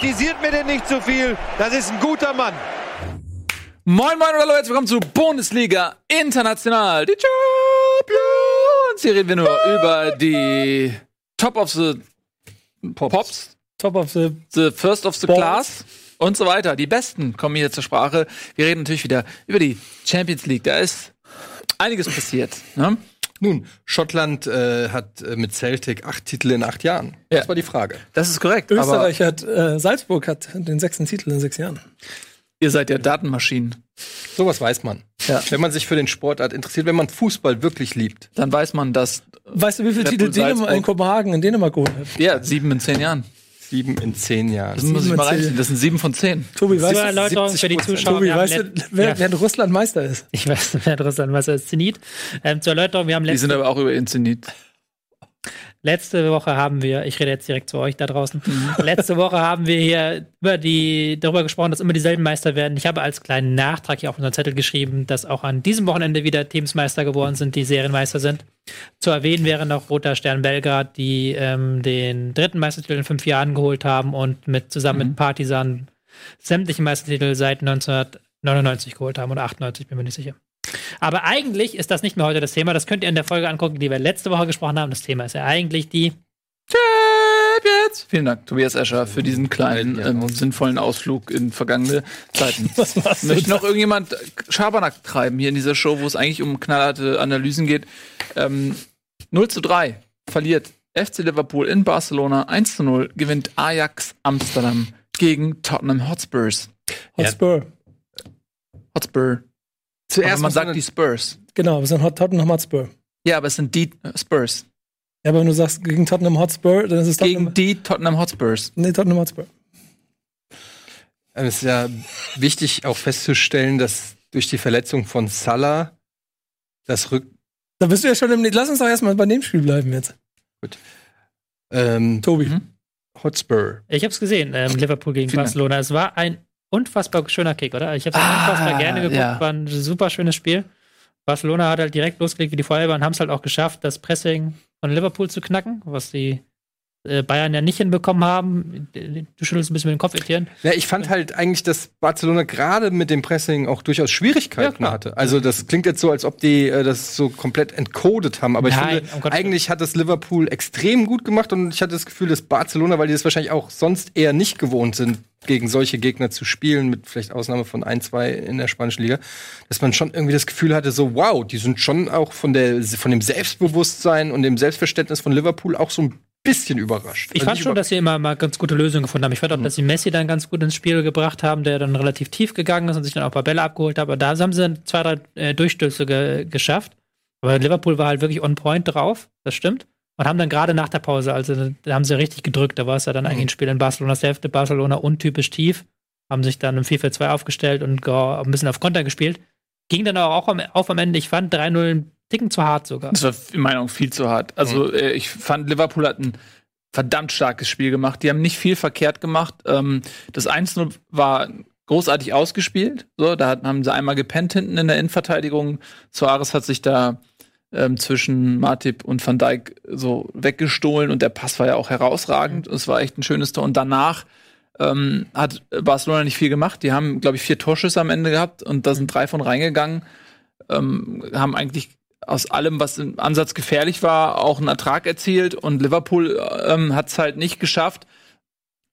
Kritisiert mir denn nicht zu viel. Das ist ein guter Mann. Moin Moin und hallo, herzlich willkommen zu Bundesliga International. Die Champions. Hier reden wir nur über die Top of the Pops. Pops. Top of the, the First of the Balls. Class und so weiter. Die Besten kommen hier zur Sprache. Wir reden natürlich wieder über die Champions League. Da ist einiges passiert. Ne? Nun, Schottland äh, hat äh, mit Celtic acht Titel in acht Jahren. Ja. Das war die Frage. Das ist korrekt. Österreich hat, äh, Salzburg hat den sechsten Titel in sechs Jahren. Ihr seid ja Datenmaschinen. Sowas weiß man. Ja. Wenn man sich für den Sportart interessiert, wenn man Fußball wirklich liebt. Dann weiß man, dass Weißt du, wie viele Titel Dänemark Salzburg. in Kopenhagen in Dänemark geholt hat? ja sieben in zehn Jahren. Sieben in zehn Jahren. Das muss ich mal reinziehen. Das sind sieben von zehn. Tobi, weißt Zur du, Erläuterung für die 70%. Zuschauer. Tobi, weißt du wer, ja, Russland Meister ist? ich weiß, wer interessant was ist. Zenit. Ähm, zur Erläuterung, wir haben Die sind letzte, aber auch über Inzenit. Letzte Woche haben wir, ich rede jetzt direkt zu euch da draußen, Mhm. letzte Woche haben wir hier über die, darüber gesprochen, dass immer dieselben Meister werden. Ich habe als kleinen Nachtrag hier auf unseren Zettel geschrieben, dass auch an diesem Wochenende wieder Teams Meister geworden sind, die Serienmeister sind. Zu erwähnen wäre noch Roter Stern Belgrad, die ähm, den dritten Meistertitel in fünf Jahren geholt haben und mit zusammen Mhm. mit Partisan sämtliche Meistertitel seit 1999 geholt haben oder 98, bin mir nicht sicher. Aber eigentlich ist das nicht mehr heute das Thema. Das könnt ihr in der Folge angucken, die wir letzte Woche gesprochen haben. Das Thema ist ja eigentlich die. Champions! Vielen Dank, Tobias Escher, für diesen kleinen, Ja, ähm, und- sinnvollen Ausflug in vergangene Zeiten. Was du Möchte noch irgendjemand Schabernack treiben hier in dieser Show, wo es eigentlich um knallharte Analysen geht? Ähm, 0 zu 3 verliert FC Liverpool in Barcelona 1 zu 0, gewinnt Ajax Amsterdam gegen Tottenham Hotspurs. Hotspur. Hotspur. Zuerst aber man sagt die Spurs. Genau, wir sind Hot Tottenham Hotspur. Ja, aber es sind die Spurs. Ja, aber wenn du sagst gegen Tottenham Hotspur, dann ist es Gegen Tottenham, die Tottenham Hotspurs. nee, Tottenham Hotspur. Es ist ja wichtig auch festzustellen, dass durch die Verletzung von Salah das Rück Da bist du ja schon im. Lass uns doch erstmal bei dem Spiel bleiben jetzt. ähm, Tobi. Mhm. Hotspur. Ich habe es gesehen, ähm, Liverpool gegen Vielen Dank. Barcelona. Es war ein unfassbar schöner Kick, oder? Ich habe es Ah, unfassbar gerne geguckt. ja. War ein super schönes Spiel. Barcelona hat halt direkt losgelegt wie die Feuerwehr und haben es halt auch geschafft, das Pressing von Liverpool zu knacken, was die Bayern ja nicht hinbekommen haben. Du schüttelst ein bisschen mit dem Kopf, Etienne. Ja, ich fand halt eigentlich, dass Barcelona gerade mit dem Pressing auch durchaus Ja, Schwierigkeiten klar. hatte. Also das klingt jetzt so, als ob die äh, das so komplett entcodet haben. Aber ich Nein, finde, um eigentlich hat das Liverpool extrem gut gemacht und ich hatte das Gefühl, dass Barcelona, weil die das wahrscheinlich auch sonst eher nicht gewohnt sind, gegen solche Gegner zu spielen, mit vielleicht Ausnahme von ein, zwei in der spanischen Liga, dass man schon irgendwie das Gefühl hatte, so wow, die sind schon auch von der von dem Selbstbewusstsein und dem Selbstverständnis von Liverpool auch so ein bisschen überrascht. Ich Also fand schon, dass sie immer mal ganz gute Lösungen gefunden haben. Ich fand auch, dass sie Messi dann ganz gut ins Spiel gebracht haben, der dann relativ tief gegangen ist und sich dann auch ein paar Bälle abgeholt hat. Aber da haben sie dann zwei, drei äh, Durchstöße ge geschafft. Aber Liverpool war halt wirklich on point drauf, das stimmt. Und haben dann gerade nach der Pause, also da haben sie richtig gedrückt. Da war es ja dann eigentlich ein Spiel in Barcelonas Hälfte. Barcelona untypisch tief. Haben sich dann im 4-4-2 aufgestellt und ein bisschen auf Konter gespielt. Ging dann aber auch auf am Ende. Ich fand 3-0 einen Ticken zu hart sogar. Das war in meiner Meinung viel zu hart. Also äh, ich fand, Liverpool hat ein verdammt starkes Spiel gemacht. Die haben nicht viel verkehrt gemacht. Ähm, das 1-0 war großartig ausgespielt. So, da hat- haben sie einmal gepennt hinten in der Innenverteidigung. Suarez hat sich da ähm, zwischen Matip und Van Dijk so weggestohlen und der Pass war ja auch herausragend. Es war echt ein schönes Tor. Und danach ähm, hat Barcelona nicht viel gemacht. Die haben, glaube ich, vier Torschüsse am Ende gehabt und da sind drei von reingegangen. Ähm, haben eigentlich aus allem, was im Ansatz gefährlich war, auch einen Ertrag erzielt und Liverpool ähm, hat es halt nicht geschafft,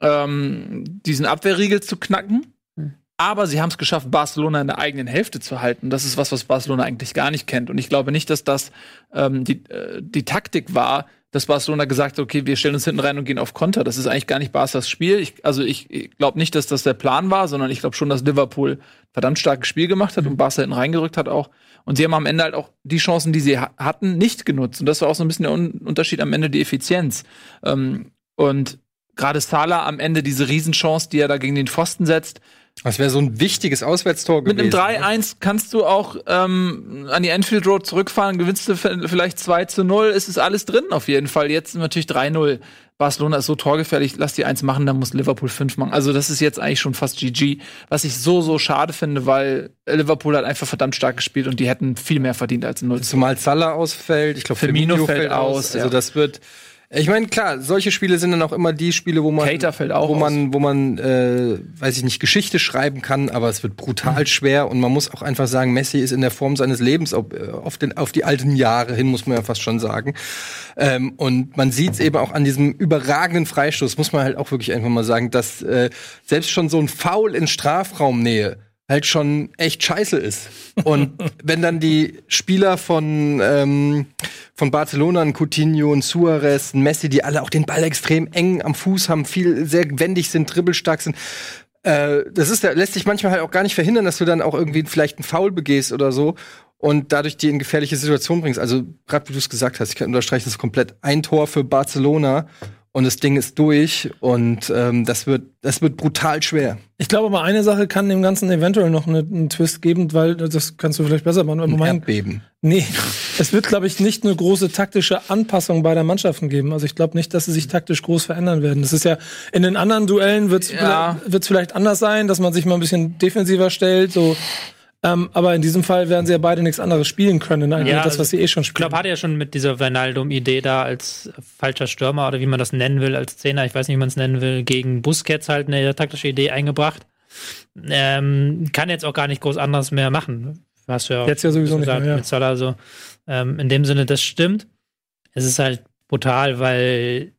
ähm, diesen Abwehrriegel zu knacken. Hm. Aber sie haben es geschafft, Barcelona in der eigenen Hälfte zu halten. Das ist was, was Barcelona eigentlich gar nicht kennt. Und ich glaube nicht, dass das ähm, die, äh, die Taktik war, dass Barcelona gesagt hat, okay, wir stellen uns hinten rein und gehen auf Konter. Das ist eigentlich gar nicht Barca's Spiel. Ich, also ich, ich glaube nicht, dass das der Plan war, sondern ich glaube schon, dass Liverpool verdammt starkes Spiel gemacht hat und Barca hinten reingerückt hat auch. Und sie haben am Ende halt auch die Chancen, die sie ha hatten, nicht genutzt. Und das war auch so ein bisschen der Un Unterschied am Ende, die Effizienz. Ähm, und gerade Salah am Ende diese Riesenchance, die er da gegen den Pfosten setzt, Das wäre so ein wichtiges Auswärtstor mit gewesen. einem 3-1 kannst du auch ähm, an die Enfield Road zurückfahren, gewinnst du vielleicht 2 zu 0, es ist alles drin auf jeden Fall. Jetzt natürlich 3-0. Barcelona ist so torgefährlich, lass die eins machen, dann muss Liverpool 5 machen. Also das ist jetzt eigentlich schon fast GG, was ich so, so schade finde, weil Liverpool hat einfach verdammt stark gespielt und die hätten viel mehr verdient als ein 0 zu Zumal Salah ausfällt, ich glaube Firmino Firmino, fällt fällt aus, aus. Also ja. das wird Ich meine, klar, solche Spiele sind dann auch immer die Spiele, wo man, wo man, wo man, äh, weiß ich nicht, Geschichte schreiben kann, aber es wird brutal schwer und man muss auch einfach sagen, Messi ist in der Form seines Lebens auf, äh, auf, den, auf die alten Jahre hin, muss man ja fast schon sagen. Ähm, und man sieht es eben auch an diesem überragenden Freistoß, muss man halt auch wirklich einfach mal sagen, dass äh, selbst schon so ein Foul in Strafraumnähe halt schon echt scheiße ist. Und wenn dann die Spieler von, ähm, von Barcelona, ein Coutinho, ein Suarez, ein Messi, die alle auch den Ball extrem eng am Fuß haben, viel sehr wendig sind, dribbelstark sind, äh, das ist, lässt sich manchmal halt auch gar nicht verhindern, dass du dann auch irgendwie vielleicht einen Foul begehst oder so und dadurch die in gefährliche Situation bringst. Also, gerade wie du es gesagt hast, ich kann unterstreichen das komplett. Ein Tor für Barcelona und das Ding ist durch und ähm, das wird das wird brutal schwer. Ich glaube, aber eine Sache kann dem Ganzen eventuell noch eine, einen Twist geben, weil das kannst du vielleicht besser machen. Ein mein, Erdbeben. nee, es wird, glaube ich, nicht eine große taktische Anpassung beider Mannschaften geben. Also ich glaube nicht, dass sie sich taktisch groß verändern werden. Das ist ja in den anderen Duellen wird es Ja. vielleicht anders sein, dass man sich mal ein bisschen defensiver stellt. So. Ähm, aber in diesem Fall werden sie ja beide nichts anderes spielen können, eigentlich Ja, das, was also sie eh schon spielen. Klopp hatte ja schon mit dieser Wijnaldum-Idee da als falscher Stürmer oder wie man das nennen will, als Zehner, ich weiß nicht, wie man es nennen will, gegen Busquets halt eine taktische Idee eingebracht. Ähm, kann jetzt auch gar nicht groß anderes mehr machen. Hast du ja, Jetzt ja sowieso nicht gesagt mehr, ja. mit so. Ähm, in dem Sinne, das stimmt. Es ist halt brutal, weil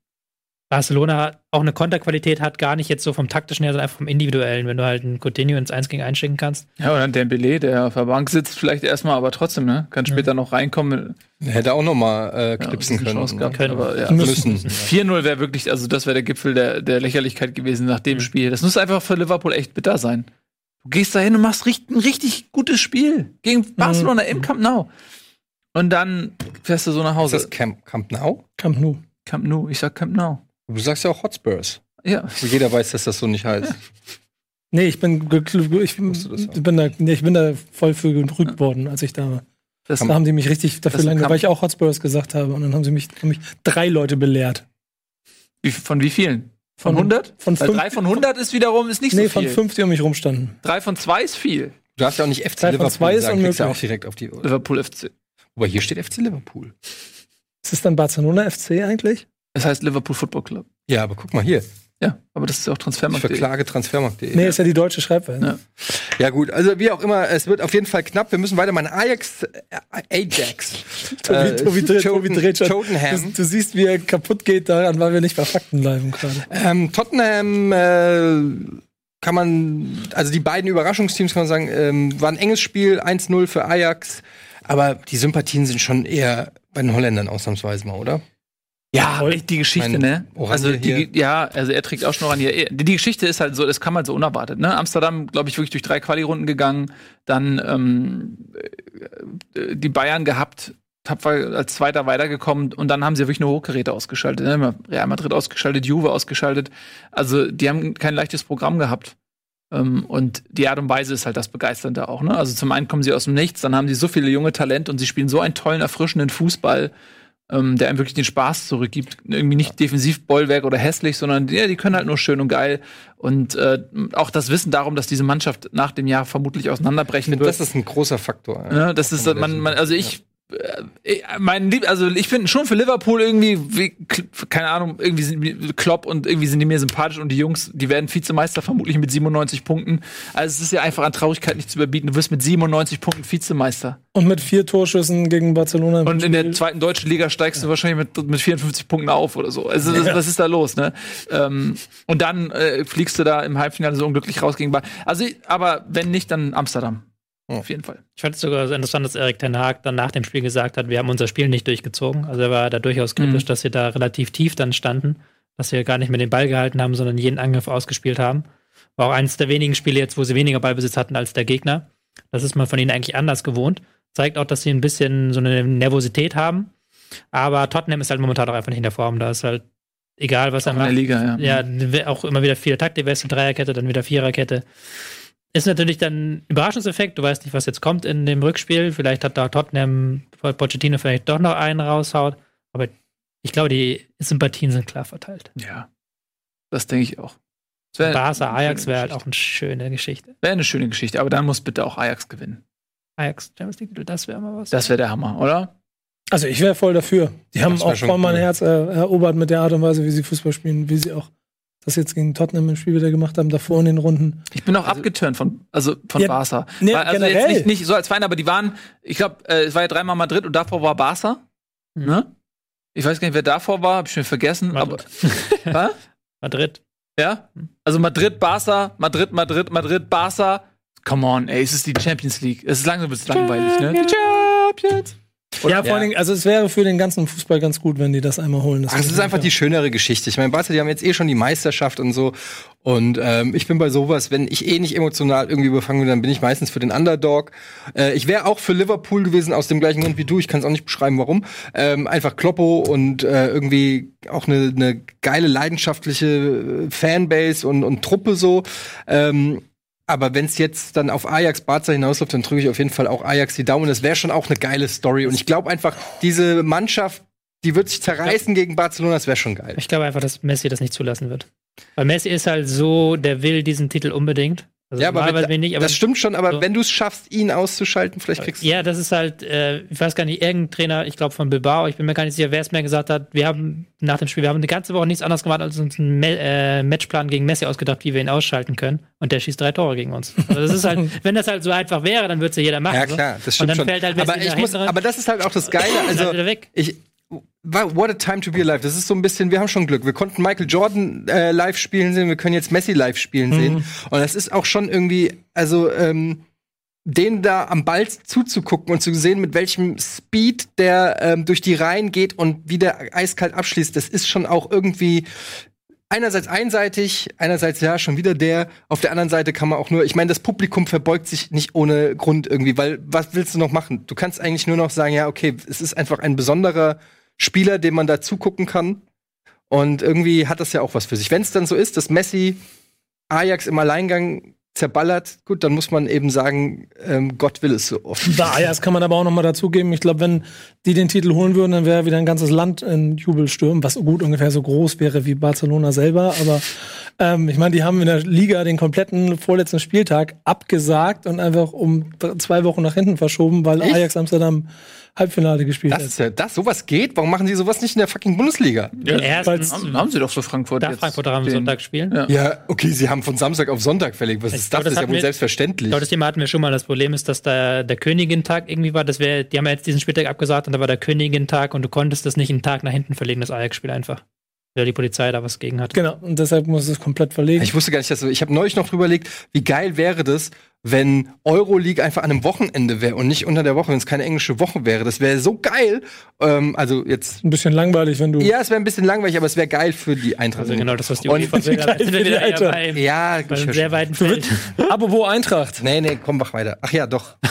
Barcelona auch eine Konterqualität hat, gar nicht jetzt so vom taktischen her, sondern einfach vom individuellen, wenn du halt einen Coutinho ins 1 gegen 1 schicken kannst. Ja, oder Dembele, der auf der Bank sitzt, vielleicht erstmal, aber trotzdem, ne? Kann später noch reinkommen. Hätte auch noch mal äh, Ja, knipsen eine können. Chance gehabt, Können. aber ja. Müssen. 4-0 wäre wirklich, also das wäre der Gipfel der, der Lächerlichkeit gewesen nach Mhm. dem Spiel. Das muss einfach für Liverpool echt bitter sein. Du gehst da hin und machst richt- ein richtig gutes Spiel gegen Barcelona im Camp Nou. Und dann fährst du so nach Ist Hause. das Camp, Camp Nou? Camp Nou. Camp Nou, ich sag Camp Nou. Du sagst ja auch Hotspurs. Ja. Jeder weiß, dass das so nicht heißt. Nee, ich bin, ich bin da, nee, ich bin da voll für gerügt worden, als ich da war. Das, Da haben die mich richtig dafür lange, weil ich auch Hotspurs gesagt habe. Und dann haben sie mich, haben mich drei Leute belehrt. wie, von wie vielen? Von Von- 100? von drei von 100 ist wiederum ist nicht nee, so viel. von fünf, die um mich rumstanden. Drei von zwei ist viel. Du darfst ja auch nicht FC Drei von Liverpool zwei ist sagen, kriegst ja auch direkt auf die. Liverpool FC. Aber hier steht FC Liverpool. Ist es dann Barcelona FC eigentlich? Das heißt Liverpool Football Club. Ja, aber guck mal hier. Ja, aber das ist auch Ich Transfermarkt. verklage transfermarkt.de. Nee, ist ja die deutsche Schreibweise. Ja. Ja gut, also wie auch immer, es wird auf jeden Fall knapp. Wir müssen weiter mal Ajax, äh, Ajax. Tobi, Äh, Tobi, Tobi Joten- dreht schon. Du, du siehst, wie er kaputt geht daran, weil wir nicht bei Fakten bleiben gerade. Ähm, Tottenham äh, kann man, also die beiden Überraschungsteams kann man sagen, ähm, war ein enges Spiel, 1-0 für Ajax, aber die Sympathien sind schon eher bei den Holländern ausnahmsweise mal, oder? Ja, echt die Geschichte, Mein ne? Oranje Also die, ja, also er trägt auch schon noch an hier. Die, Geschichte ist halt so, das kam halt so unerwartet, ne? Amsterdam, glaube ich, wirklich durch drei Quali-Runden gegangen, dann ähm, äh, die Bayern gehabt, tapfer als Zweiter weitergekommen und dann haben sie wirklich nur Hochgeräte ausgeschaltet, ne? Real Madrid ausgeschaltet, Juve ausgeschaltet. Also die haben kein leichtes Programm gehabt. Ähm, und die Art und Weise ist halt das Begeisternde auch, ne? Also zum einen kommen sie aus dem Nichts, dann haben sie so viele junge Talente und sie spielen so einen tollen, erfrischenden Fußball ähm, der einem wirklich den Spaß zurückgibt. Irgendwie nicht defensiv Bollwerk oder hässlich, sondern ja, die können halt nur schön und geil. Und äh, auch das Wissen darum, dass diese Mannschaft nach dem Jahr vermutlich auseinanderbrechen wird. Das ist ein großer Faktor. ja. Ja, das ist, man, man, also ich- mein Lieb, also ich bin schon für Liverpool irgendwie, wie, keine Ahnung, irgendwie sind Klopp und irgendwie sind die mir sympathisch und die Jungs, die werden Vizemeister vermutlich mit 97 Punkten. Also es ist ja einfach an Traurigkeit nicht zu überbieten. Du wirst mit 97 Punkten Vizemeister. Und mit vier Torschüssen gegen Barcelona. Und in der zweiten deutschen Liga steigst du wahrscheinlich mit, mit 54 Punkten auf oder so. Also das, was ist da los, ne? Ähm, und dann äh, fliegst du da im Halbfinale so unglücklich raus gegen Bayern. Also, aber wenn nicht, dann Amsterdam. Ja. Auf jeden Fall. Ich fand es sogar so interessant, dass Erik Ten Haag dann nach dem Spiel gesagt hat, wir haben unser Spiel nicht durchgezogen. Also er war da durchaus kritisch, Mhm. dass sie da relativ tief dann standen, dass wir gar nicht mehr den Ball gehalten haben, sondern jeden Angriff ausgespielt haben. War auch eines der wenigen Spiele jetzt, wo sie weniger Ballbesitz hatten als der Gegner. Das ist man von ihnen eigentlich anders gewohnt. Zeigt auch, dass sie ein bisschen so eine Nervosität haben. Aber Tottenham ist halt momentan auch einfach nicht in der Form. Da ist halt egal, was er In der macht. Liga, ja. Ja, auch immer wieder viele Taktikwechsel, Dreierkette, dann wieder Viererkette. Ist natürlich dann ein Überraschungseffekt. Du weißt nicht, was jetzt kommt in dem Rückspiel. Vielleicht hat da Tottenham, Pochettino vielleicht doch noch einen raushaut. Aber ich glaube, die Sympathien sind klar verteilt. Ja. Das denke ich auch. Barca, Ajax wäre halt auch eine schöne Geschichte. Wäre eine schöne Geschichte, aber dann muss bitte auch Ajax gewinnen. Ajax, Champions League, das wäre mal was. Das wäre der Hammer, oder? Also ich wäre voll dafür. Die haben Das auch schon voll mein cool. Herz äh, erobert mit der Art und Weise, wie sie Fußball spielen, wie sie auch das jetzt gegen Tottenham im Spiel wieder gemacht haben, davor in den Runden. Ich bin auch abgeturnt von, also von Ja, Barca. nee, Weil, also generell. jetzt nicht, nicht so als Feind, aber die waren, ich glaube, äh, es war ja dreimal Madrid und davor war Barca. Ne? Ich weiß gar nicht, wer davor war, hab ich schon vergessen. Madrid. Aber? Madrid. ja? Also Madrid, Barca, Madrid, Madrid, Madrid, Barca. Come on, ey, es ist die Champions League. Es ist langsam wird's langweilig, ne? Die Champions. ja, vor Ja. allen Dingen, also es wäre für den ganzen Fußball ganz gut, wenn die das einmal holen. Ach, es ist einfach die schönere Geschichte. Ich meine, Barca, die haben jetzt eh schon die Meisterschaft und so. Und ähm, ich bin bei sowas, wenn ich eh nicht emotional irgendwie überfangen bin, dann bin ich meistens für den Underdog. Äh, ich wäre auch für Liverpool gewesen, aus dem gleichen Grund wie du. Ich kann es auch nicht beschreiben, warum. Ähm, einfach Kloppo und äh, irgendwie auch eine ne geile, leidenschaftliche äh, Fanbase und, und Truppe so. Ähm, aber wenn es jetzt dann auf Ajax Barca hinausläuft, dann drücke ich auf jeden Fall auch Ajax die Daumen. Das wäre schon auch eine geile Story. Und ich glaube einfach, diese Mannschaft, die wird sich zerreißen gegen Barcelona, das wäre schon geil. Ich glaube einfach, dass Messi das nicht zulassen wird. Weil Messi ist halt so, der will diesen Titel unbedingt. Also Ja, aber, wenn, nicht, aber das stimmt schon, aber so. wenn du es schaffst, ihn auszuschalten, vielleicht kriegst du. Ja, das ist halt, äh, ich weiß gar nicht, irgendein Trainer, ich glaube von Bilbao, ich bin mir gar nicht sicher, wer es mir gesagt hat, wir haben nach dem Spiel, wir haben eine ganze Woche nichts anderes gemacht, als uns einen Me äh, Matchplan gegen Messi ausgedacht, wie wir ihn ausschalten können. Und der schießt drei Tore gegen uns. Also das ist halt, wenn das halt so einfach wäre, dann würde es ja jeder machen. Ja, so. klar, das Und stimmt dann schon. fällt halt Messi aber, ich muss, aber das ist halt auch das Geile. Halt Also, ich. What a time to be alive. Das ist so ein bisschen, wir haben schon Glück. Wir konnten Michael Jordan äh, live spielen sehen, wir können jetzt Messi live spielen sehen. Und das ist auch schon irgendwie, also, ähm, den da am Ball zuzugucken und zu sehen, mit welchem Speed der ähm, durch die Reihen geht und wie der eiskalt abschließt, das ist schon auch irgendwie einerseits einseitig, einerseits ja schon wieder der, auf der anderen Seite kann man auch nur, ich meine, das Publikum verbeugt sich nicht ohne Grund irgendwie, weil was willst du noch machen? Du kannst eigentlich nur noch sagen, ja, okay, es ist einfach ein besonderer Spieler, dem man da zugucken kann. Und irgendwie hat das ja auch was für sich. Wenn es dann so ist, dass Messi Ajax im Alleingang zerballert, gut, dann muss man eben sagen, ähm, Gott will es so oft. Bei Ajax kann man aber auch noch mal dazugeben, ich glaube, wenn die den Titel holen würden, dann wäre wieder ein ganzes Land in Jubel stürmen, was gut ungefähr so groß wäre wie Barcelona selber. Aber ähm, ich meine, die haben in der Liga den kompletten vorletzten Spieltag abgesagt und einfach um zwei Wochen nach hinten verschoben, weil Echt? Ajax Amsterdam Halbfinale gespielt Das hat. ist ja, das, sowas geht? Warum machen sie sowas nicht in der fucking Bundesliga? Den ersten, Haben, haben sie doch für Frankfurt da jetzt. Frankfurter am den- Sonntag spielen. Ja. Ja, okay, sie haben von Samstag auf Sonntag verlegt. Was Ich ist glaub, das? Das ist ja wohl wir- selbstverständlich. Ich glaube, das Thema hatten wir schon mal. Das Problem ist, dass da der Königin-Tag irgendwie war. Das wär, die haben ja jetzt diesen Spieltag abgesagt und da war der Königin-Tag und du konntest das nicht einen Tag nach hinten verlegen, das Ajax-Spiel einfach. Weil die Polizei da was gegen hat. Genau, und deshalb muss es komplett verlegen. Ich wusste gar nicht, dass so. Ich habe neulich noch drüber überlegt, wie geil wäre das, wenn Euroleague einfach an einem Wochenende wäre und nicht unter der Woche, wenn es keine englische Woche wäre. Das wäre so geil. Ähm, also jetzt. ein bisschen langweilig, wenn du. Ja, es wäre ein bisschen langweilig, aber es wäre geil für die Eintracht. Also genau das, was die Und- UEFA will. Da sind wir wieder eher Alter. bei, Ja, bei einem sehr weiten Feld. Apropos Eintracht. Nee, nee, komm, mach weiter. Ach ja, doch.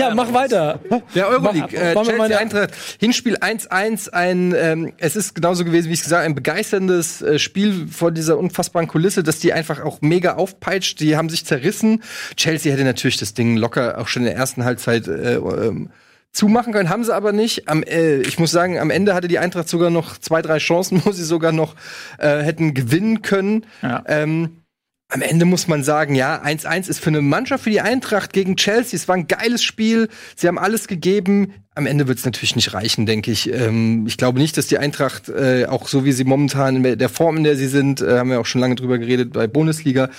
Ja, mach weiter. Der Euroleague, Mach- äh, Chelsea meine- Eintracht, Hinspiel 1-1, ein, ähm, es ist genauso gewesen, wie ich gesagt habe, ein begeisterndes äh, Spiel vor dieser unfassbaren Kulisse, dass die einfach auch mega aufpeitscht, die haben sich zerrissen. Chelsea hätte natürlich das Ding locker auch schon in der ersten Halbzeit äh, ähm, zumachen können, haben sie aber nicht. Am, äh, ich muss sagen, am Ende hatte die Eintracht sogar noch zwei, drei Chancen, wo sie sogar noch äh, hätten gewinnen können. Ja. Ähm, am Ende muss man sagen, ja, 1-1 ist für eine Mannschaft wie die Eintracht gegen Chelsea. Es war ein geiles Spiel. Sie haben alles gegeben. Am Ende wird es natürlich nicht reichen, denke ich. Ähm, ich glaube nicht, dass die Eintracht, äh, auch so wie sie momentan in der Form, in der sie sind, äh, haben wir auch schon lange drüber geredet bei Bundesliga,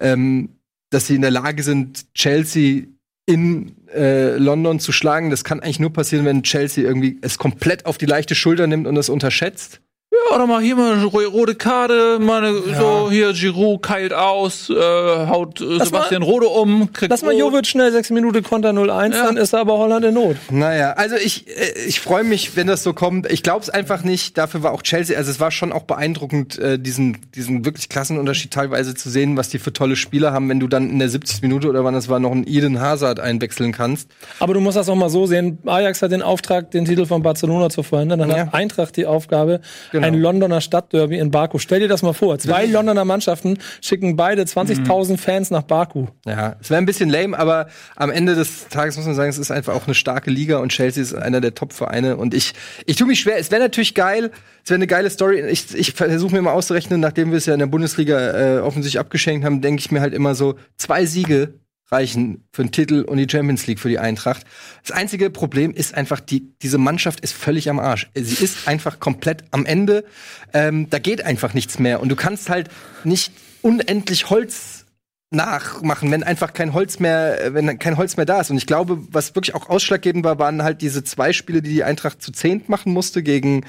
ähm, dass sie in der Lage sind, Chelsea in äh, London zu schlagen. Das kann eigentlich nur passieren, wenn Chelsea irgendwie es komplett auf die leichte Schulter nimmt und es unterschätzt. Ja, oder mal hier mal eine ro- rote Karte, mal eine, so hier Giroud keilt aus, äh, haut äh, Lass Sebastian Rode um, kriegt Lass mal. Jovic schnell sechs Minuten Konter 0-1, Ja. dann ist er aber Holland in Not. Naja, also ich, äh, ich freue mich, wenn das so kommt. Ich glaube es einfach nicht. Dafür war auch Chelsea, also es war schon auch beeindruckend, äh, diesen, diesen wirklich Klassenunterschied teilweise zu sehen, was die für tolle Spieler haben, wenn du dann in der 70. Minute oder wann das war, noch einen Eden Hazard einwechseln kannst. Aber du musst das auch mal so sehen. Ajax hat den Auftrag, den Titel von Barcelona zu verhindern. Dann Ja. hat Eintracht die Aufgabe, Genau. Ein Londoner Stadtderby in Baku. Stell dir das mal vor. Zwei Londoner Mannschaften schicken beide 20.000 Fans nach Baku. Ja, es wäre ein bisschen lame, aber am Ende des Tages muss man sagen, es ist einfach auch eine starke Liga und Chelsea ist einer der Top-Vereine. Und ich, ich tue mich schwer. Es wäre natürlich geil, es wäre eine geile Story. Ich, ich versuche mir mal auszurechnen, nachdem wir es ja in der Bundesliga äh, offensichtlich abgeschenkt haben, denke ich mir halt immer so, zwei Siege reichen für den Titel und die Champions League für die Eintracht. Das einzige Problem ist einfach, die, diese Mannschaft ist völlig am Arsch. Sie ist einfach komplett am Ende. Ähm, da geht einfach nichts mehr. Und du kannst halt nicht unendlich Holz nachmachen, wenn einfach kein Holz mehr, wenn kein Holz mehr da ist. Und ich glaube, was wirklich auch ausschlaggebend war, waren halt diese zwei Spiele, die die Eintracht zu zehnt machen musste gegen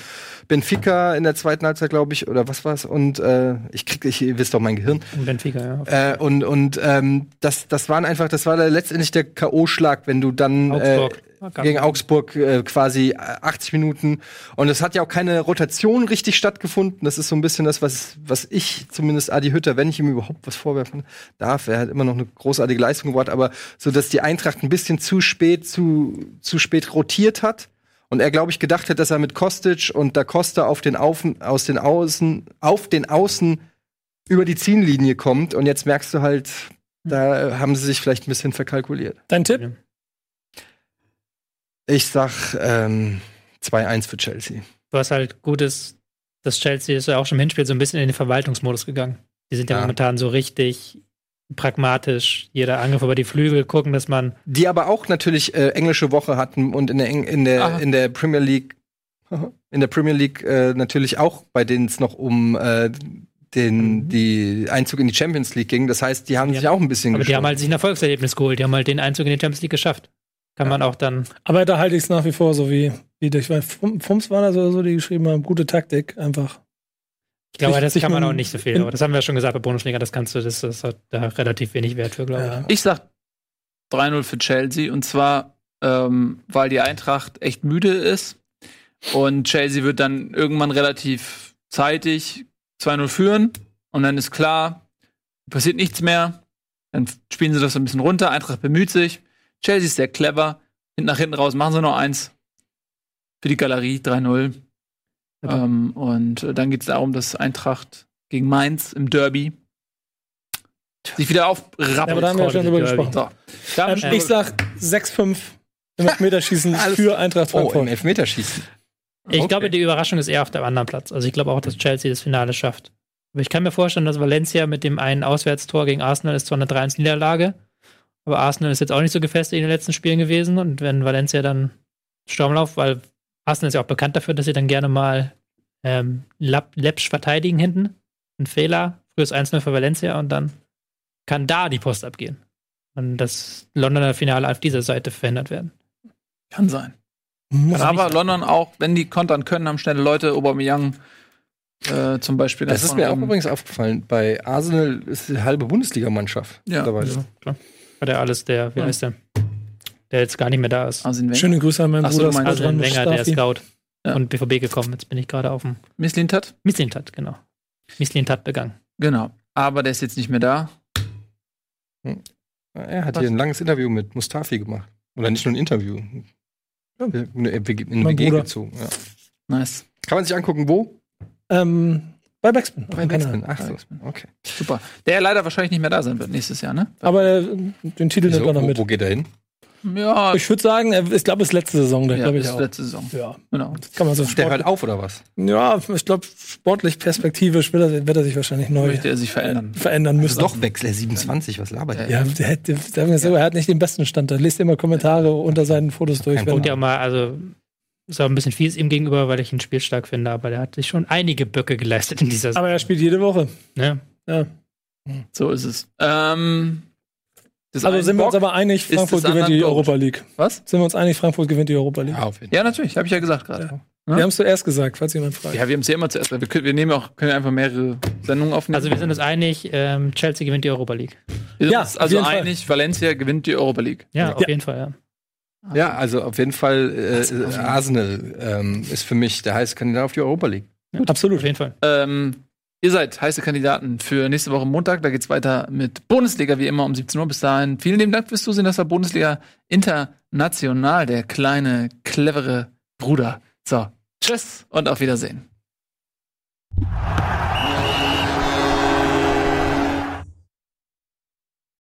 Benfica in der zweiten Halbzeit, glaube ich, oder was war's? Und äh, ich krieg, ich ihr wisst doch mein Gehirn. Benfica, ja. Äh, und und ähm, das, das waren einfach, das war letztendlich der K.O.-Schlag, wenn du dann Augsburg. Äh, gegen Augsburg äh, quasi 80 Minuten. Und es hat ja auch keine Rotation richtig stattgefunden. Das ist so ein bisschen das, was, was ich zumindest Adi Hütter, wenn ich ihm überhaupt was vorwerfen darf, er hat immer noch eine großartige Leistung gebracht, aber so, dass die Eintracht ein bisschen zu spät, zu, zu spät rotiert hat. Und er, glaube ich, gedacht hat, dass er mit Kostic und Da Costa auf den Außen, aus den Außen, auf den Außen über die Ziellinie kommt. Und jetzt merkst du halt, da haben sie sich vielleicht ein bisschen verkalkuliert. Dein Tipp? Ich sag ähm, 2-1 für Chelsea. Was halt gut ist, dass Chelsea ist ja auch schon im Hinspiel so ein bisschen in den Verwaltungsmodus gegangen. Die sind ja, Ja. momentan so richtig pragmatisch, jeder Angriff über die Flügel gucken, dass man Die aber auch natürlich äh, englische Woche hatten und in der, Eng in der, Aha. in der Premier League in der Premier League äh, natürlich auch, bei denen es noch um äh, den die Einzug in die Champions League ging. Das heißt, die haben Ja. sich auch ein bisschen Aber die haben halt sich ein Erfolgserlebnis geholt. Die haben halt den Einzug in die Champions League geschafft. Kann man auch dann. Aber da halte ich es nach wie vor so wie, wie ich weiß, Fum- Fums war das oder so, die geschrieben haben, gute Taktik, einfach. Ich glaube, das kann man auch nicht so viel. Aber das haben wir ja schon gesagt bei Bundesliga. Das kannst du, das, das hat da relativ wenig Wert für, glaube ich. Ja. Ich sag 3-0 für Chelsea und zwar, ähm, weil die Eintracht echt müde ist und Chelsea wird dann irgendwann relativ zeitig 2-0 führen und dann ist klar, passiert nichts mehr. Dann spielen sie das so ein bisschen runter. Eintracht bemüht sich. Chelsea ist sehr clever. Hinten nach hinten raus machen sie noch eins. Für die Galerie 3-0. Ja. Ähm, und äh, dann geht es darum, dass Eintracht gegen Mainz im Derby sich wieder aufrappelt. Ja, aber da haben wir ja schon drüber gesprochen. So. Ähm, ich sag 6-5 im Elfmeterschießen für Eintracht Oh, im Frankfurt. Elfmeterschießen. Ich Okay. glaube, die Überraschung ist eher auf dem anderen Platz. Also ich glaube auch, dass Chelsea das Finale schafft. Aber ich kann mir vorstellen, dass Valencia mit dem einen Auswärtstor gegen Arsenal ist zwar eine 3-1-Niederlage, aber Arsenal ist jetzt auch nicht so gefestigt in den letzten Spielen gewesen. Und wenn Valencia dann Sturmlauf, weil Arsenal ist ja auch bekannt dafür, dass sie dann gerne mal ähm, läppsch verteidigen hinten. Ein Fehler, frühes 1-0 für Valencia und dann kann da die Post abgehen. Und das Londoner Finale auf dieser Seite verhindert werden. Kann sein. Muss Kann aber nicht- London auch, wenn die kontern können, haben schnelle Leute, Aubameyang äh, zum Beispiel. Das ist mir auch übrigens aufgefallen. Bei Arsenal ist die halbe Bundesligamannschaft Ja. mittlerweile. Ja, klar. War der alles, der, wie Ja. heißt der? Der jetzt gar nicht mehr da ist. Schöne Grüße an meinen Ach so, Bruder du meinst Also Squadron ein Wenger, der Mustafi. Scout Ja. und BVB gekommen. Jetzt bin ich gerade auf dem Misslintat? Misslintat, genau. Misslintat begangen. Genau. Aber der ist jetzt nicht mehr da. Er hat Was? hier ein langes Interview mit Mustafi gemacht. Oder nicht nur ein Interview. In eine WG in eine Mein WG gezogen. Ja. Nice. Kann man sich angucken, wo? Ähm, bei Backspin. Bei Kanal. Backspin. Ach so. Backspin. Okay. Super. Der leider wahrscheinlich nicht mehr da sein wird nächstes Jahr, ne? Aber äh, den Titel nimmt er noch mit. wo geht er hin? Ja, Ich würde sagen, ich glaube, es ist letzte Saison, der ja glaube ich ist auch. letzte Saison. Ja, Genau. kann man so Der hört auf oder was? Ja, ich glaube, sportlich perspektivisch wird er, wird er sich wahrscheinlich neu Möchte er sich verändern. verändern müssen. Doch Wechsel 27, was labert er? Ja, der, hat- der, sagen wir so, er hat nicht den besten Stand. Da lest immer Kommentare unter seinen Fotos durch. Und ja mal, also ist auch ein bisschen fies ihm gegenüber, weil ich ihn spielstark finde, aber der hat sich schon einige Böcke geleistet in dieser aber er spielt jede Woche. ne? Ja. So ist es. Ähm, das Also sind wir uns Bock- aber einig, Frankfurt gewinnt die anderen Europa League. Was? Sind wir uns einig, Frankfurt gewinnt die Europa League? Ja, auf jeden Fall. Ja, natürlich. Habe ich ja gesagt gerade. Wir haben es zuerst gesagt, falls jemand fragt. Ja, wir haben es ja immer zuerst. Wir, können, wir nehmen auch, können einfach mehrere Sendungen aufnehmen. Also wir sind uns einig, ähm, Chelsea gewinnt die Europa League. wir sind Ja, also jeden Fall. einig, Valencia gewinnt die Europa League. Ja, auf Ja. jeden Fall, ja. Ja, also auf jeden Fall äh, Arsenal. Arsenal ähm, ist für mich der heiße Kandidat auf die Europa League. Absolut. Auf jeden Fall. Ähm, ihr seid heiße Kandidaten für nächste Woche Montag. Da geht's weiter mit Bundesliga wie immer um 17 Uhr. Bis dahin vielen lieben Dank fürs Zusehen. Das war Bundesliga International, der kleine, clevere Bruder. So, tschüss und auf Wiedersehen.